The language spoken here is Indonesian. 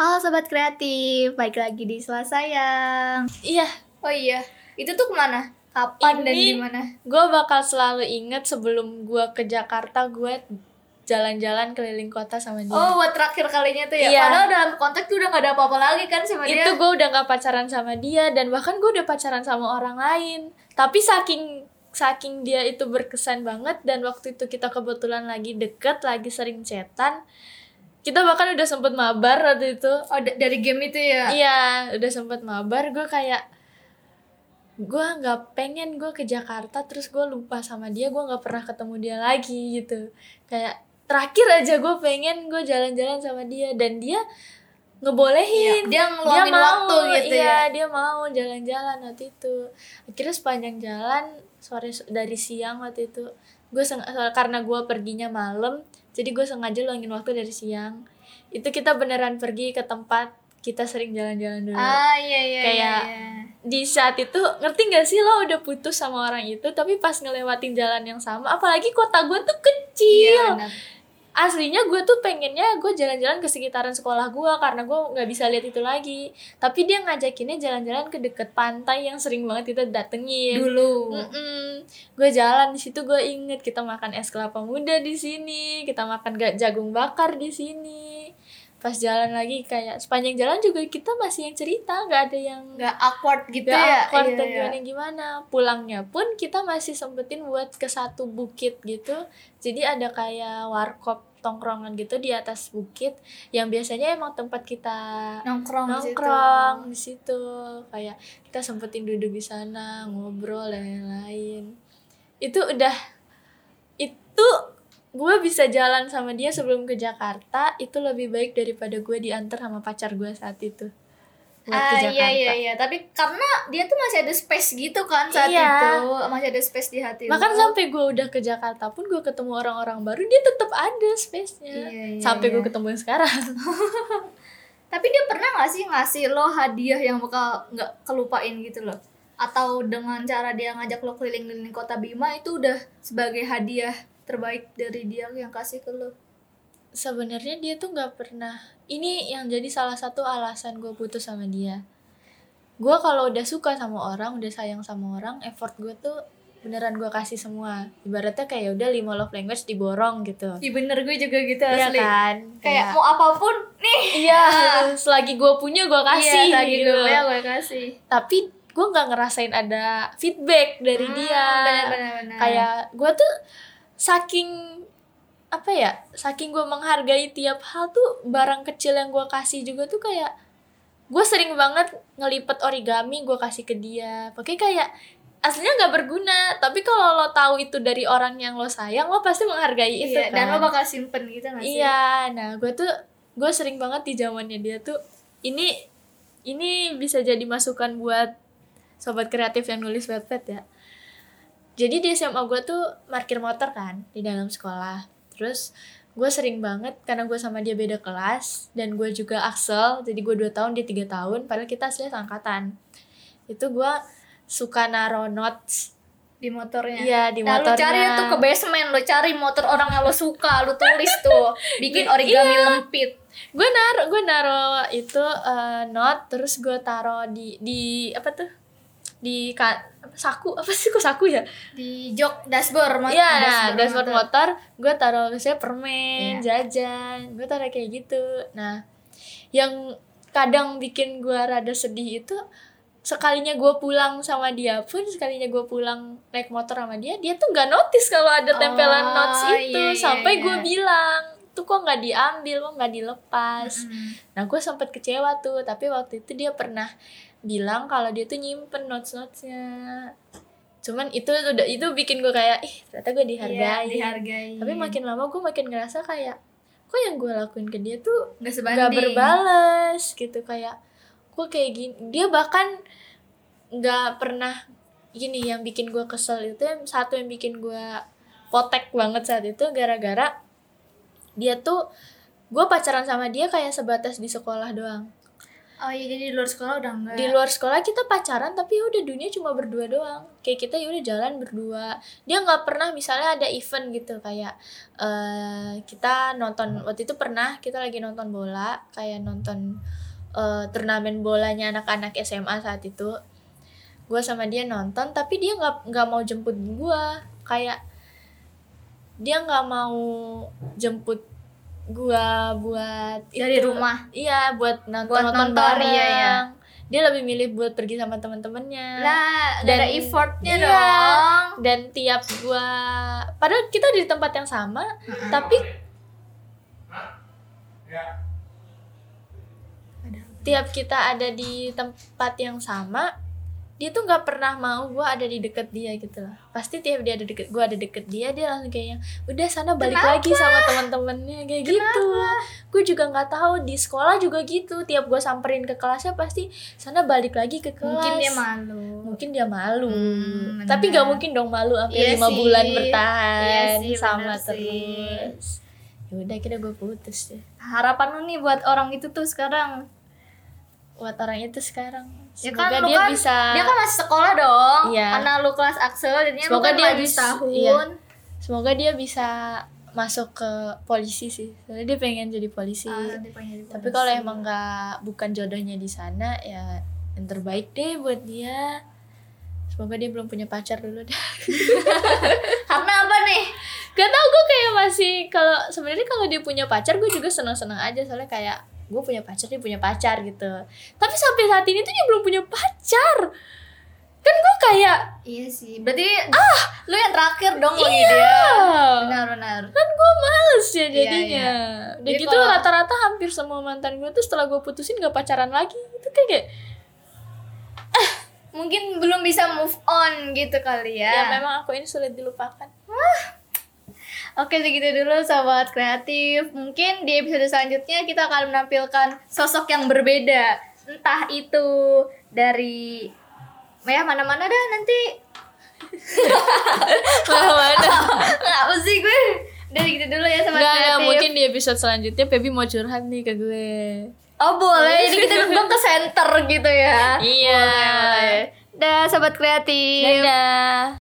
Halo sobat kreatif, baik lagi di Selasa yang Iya, Oh iya, itu tuh ke mana? Kapan dan Ini- di mana? gue bakal selalu inget sebelum gue ke Jakarta gue jalan-jalan keliling kota sama dia. Oh, buat terakhir kalinya tuh ya. Iya. Padahal dalam konteks tuh udah gak ada apa-apa lagi kan sama dia. itu gue udah gak pacaran sama dia dan bahkan gue udah pacaran sama orang lain. Tapi saking saking dia itu berkesan banget dan waktu itu kita kebetulan lagi deket, lagi sering chatan. Kita bahkan udah sempet mabar waktu itu. Oh, da- dari game itu ya. Iya, udah sempet mabar. Gue kayak gue nggak pengen gue ke Jakarta terus gue lupa sama dia gue nggak pernah ketemu dia lagi gitu kayak terakhir aja gue pengen gue jalan-jalan sama dia dan dia ngebolehin Iya, dia ngeluangin waktu gitu iya, ya. dia mau jalan-jalan waktu itu akhirnya sepanjang jalan sore dari siang waktu itu gue seng karena gue perginya malam jadi gue sengaja luangin waktu dari siang itu kita beneran pergi ke tempat kita sering jalan-jalan dulu Ah, iya iya. Kayak- iya, iya. di saat itu ngerti gak sih lo udah putus sama orang itu tapi pas ngelewatin jalan yang sama apalagi kota gue tuh Iya, kecil benar. Aslinya gue tuh pengennya gue jalan-jalan ke sekitaran sekolah gue karena gue nggak bisa lihat itu lagi tapi dia ngajakinnya jalan-jalan ke deket pantai yang sering banget kita datengin Dulu. Mm-mm. gue jalan di situ gue inget kita makan es kelapa muda di sini kita makan gak jagung bakar di sini pas jalan lagi kayak sepanjang jalan juga kita masih yang cerita nggak ada yang Gak awkward gitu Gak ya. awkward Iya, dan iya. gimana gimana pulangnya pun kita masih sempetin buat ke satu bukit gitu jadi ada kayak warkop tongkrongan gitu di atas bukit yang biasanya emang tempat kita Nongkrong, di situ. nongkrong di situ kayak kita sempetin duduk di sana ngobrol dan lain-lain itu udah itu gue bisa jalan sama dia sebelum ke Jakarta itu lebih baik daripada gue diantar sama pacar gue saat itu buat Ah, ke Jakarta iya iya iya, tapi karena dia tuh masih ada space gitu kan saat Iya. itu, masih ada space di hati Bahkan lu. sampai gue udah ke Jakarta pun gue ketemu orang-orang baru dia tetap ada space-nya. Iya, iya, sampai iya. gue ketemu yang sekarang. Tapi dia pernah gak sih ngasih lo hadiah yang bakal nggak kelupain gitu loh? Atau dengan cara dia ngajak lo keliling-keliling kota Bima itu udah sebagai hadiah terbaik dari dia yang kasih ke lo? Sebenarnya dia tuh nggak pernah. Ini yang jadi salah satu alasan gue putus sama dia. Gue kalau udah suka sama orang, udah sayang sama orang, effort gue tuh beneran gue kasih semua. Ibaratnya kayak udah lima love language diborong gitu. Iya bener gue juga gitu Iya asli. kan? Kayak mau apa pun nih. Iya, selagi gue punya gue kasih iya, lagi gitu. gue ya gue kasih. Tapi gue nggak ngerasain ada feedback dari Hmm, dia. Bener-bener. bener. kayak gue tuh saking apa ya saking gue menghargai tiap hal tuh barang kecil yang gue kasih juga tuh kayak gue sering banget ngelipet origami gue kasih ke dia. Pakai kayak aslinya nggak berguna tapi kalau lo tahu itu dari orang yang lo sayang lo pasti menghargai itu iya, kan dan lo bakal simpen gitu gak sih? iya nah gue tuh gue sering banget di zamannya dia tuh ini ini bisa jadi masukan buat sobat kreatif yang nulis webpad ya jadi di SMA gue tuh parkir motor kan di dalam sekolah terus gue sering banget karena gue sama dia beda kelas dan gue juga Axel jadi gue dua tahun dia tiga tahun padahal kita aslinya seangkatan itu gue suka naro notes di motornya. Iya, di nah, lu motornya. cari tuh ke basement, lu cari motor orang yang lo suka, lu tulis tuh, bikin Iya. origami lempit. gue naro gue naro itu eh, note terus gue taro di di apa tuh di ka, saku apa sih kok saku ya Di jok dashboard mas. Iya, nah, dashboard motor, gue taruh misalnya Iya. permen, jajan, gue taruh kayak gitu. Nah, yang kadang bikin gue rada sedih itu sekalinya gue pulang sama dia pun sekalinya gue pulang naik motor sama dia dia tuh nggak notice kalau ada tempelan Oh, notes itu iya, iya, sampai iya. gue bilang tuh kok nggak diambil kok nggak dilepas Mm. nah gue sempet kecewa tuh tapi waktu itu dia pernah bilang kalau dia tuh nyimpen notes notesnya cuman itu udah itu bikin gue kayak ih ternyata gue dihargai Iya, dihargai. tapi makin lama gue makin ngerasa kayak kok yang gue lakuin ke dia tuh nggak sebanding. nggak berbalas gitu kayak gue kayak gini dia bahkan nggak pernah gini yang bikin gue kesel itu yang satu yang bikin gue potek banget saat itu gara-gara dia tuh gue pacaran sama dia kayak sebatas di sekolah doang Oh iya jadi di luar sekolah udah enggak. di luar sekolah kita pacaran tapi ya udah dunia cuma berdua doang. Kayak kita ya udah jalan berdua. Dia nggak pernah misalnya ada event gitu kayak eh kita nonton waktu itu pernah kita lagi nonton bola kayak nonton eh, turnamen bolanya anak-anak SMA saat itu. Gue sama dia nonton tapi dia nggak nggak mau jemput gue kayak dia nggak mau jemput gua buat Dari itu. rumah? iya buat nonton Buat nonton nonton, bareng iya, iya. dia lebih milih buat pergi sama teman-temannya Lah, Dan- ada effortnya iya. dong. dan tiap gua padahal kita di tempat yang sama tapi tiap kita ada di tempat yang sama dia tuh nggak pernah mau gua ada di deket dia gitu loh. Pasti tiap dia ada deket gua ada deket dia dia langsung kayaknya udah sana balik Kenapa? lagi sama teman-temannya kayak gitu. Gue juga nggak tahu di sekolah juga gitu. Tiap gua samperin ke kelasnya pasti sana balik lagi ke kelas. Mungkin dia malu. mungkin dia malu. Hmm, tapi nggak mungkin dong malu sampai Iya lima sih. bulan bertahan Iya sih, sama terus. Ya udah kira gue putus deh. Harapan lu nih buat orang itu tuh sekarang. buat orang itu sekarang Ya kan lu dia kan bisa dia kan masih sekolah dong. Iya. Karena lu kelas Axel jadinya lu Semoga kan dia bisa- setahun. iya. semoga dia bisa masuk ke polisi sih soalnya dia pengen jadi polisi Ah, pengen jadi tapi polisi. kalau emang nggak bukan jodohnya di sana ya yang terbaik deh buat dia semoga dia belum punya pacar dulu deh karena apa nih? Gak tau gue kayak masih kalau sebenarnya kalau dia punya pacar gue juga senang-senang aja soalnya kayak gue punya pacar dia punya pacar gitu tapi sampai saat ini tuh dia belum punya pacar kan gue kayak Iya sih. Berarti ah, lu yang terakhir dong iya dia. Benar benar. kan gue males ya Iya, jadinya udah Jadi gitu kalau- rata-rata hampir semua mantan gue tuh setelah gue putusin gak pacaran lagi itu kayak, kayak Mungkin belum bisa move on gitu kali ya. ya memang aku ini sulit dilupakan Oke segitu dulu sobat kreatif. Mungkin di episode selanjutnya kita akan menampilkan sosok yang berbeda. Entah itu dari ya mana-mana dah nanti. mana Apa sih gue? Dari gitu dulu ya sobat Enggak, kreatif. enggak, mungkin di episode selanjutnya Pebi mau curhat nih ke gue Oh boleh, jadi kita duduk ke center gitu ya. Iya Boleh, boleh. Dah sobat kreatif. Dadah